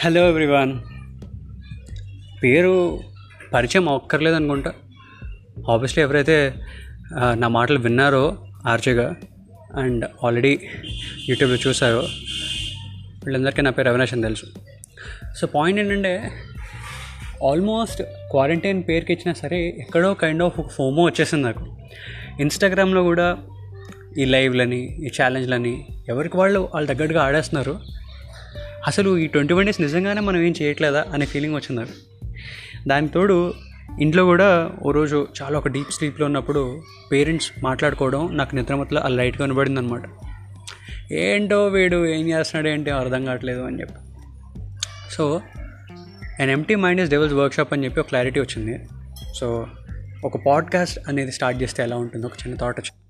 Hello everyone పేరు పరిచయం అక్కర్లేదు అనుకుంటా ఆబ్వియస్లీ ఎవరైతే నా మాటలు విన్నారో ఆర్జేగా అండ్ ఆల్రెడీ యూట్యూబ్లో చూసారో వీళ్ళందరికీ నా పేరు అవినాష్ అని తెలుసు. సో పాయింట్ ఏంటంటే ఆల్మోస్ట్ క్వారంటైన్ పేరుకి ఇచ్చినా సరే ఎక్కడో కైండ్ ఆఫ్ ఒక ఫోమో వచ్చేసింది నాకు. ఇన్స్టాగ్రామ్లో కూడా ఈ లైవ్లని ఈ ఛాలెంజ్లని ఎవరికి వాళ్ళు వాళ్ళు తగ్గట్టుగా ఆడేస్తున్నారు. అసలు ఈ ట్వంటీ వన్ డేస్ నిజంగానే మనం ఏం చేయట్లేదా అనే ఫీలింగ్ వచ్చింది నాకు. దానికి తోడు ఇంట్లో కూడా ఓ రోజు చాలా ఒక డీప్ స్లీప్లో ఉన్నప్పుడు పేరెంట్స్ మాట్లాడుకోవడం నాకు నిద్రమతలో ఆ లైట్గా కనబడింది అనమాట ఏంటో వీడు ఏం చేస్తున్నాడు ఏంటి అర్థం కావట్లేదు అని చెప్పి. So and empty mind is devil's workshop అని చెప్పి ఒక క్లారిటీ వచ్చింది. సో ఒక పాడ్కాస్ట్ అనేది స్టార్ట్ చేస్తే ఎలా ఉంటుందో? ఒక చిన్న థాట్ వచ్చింది.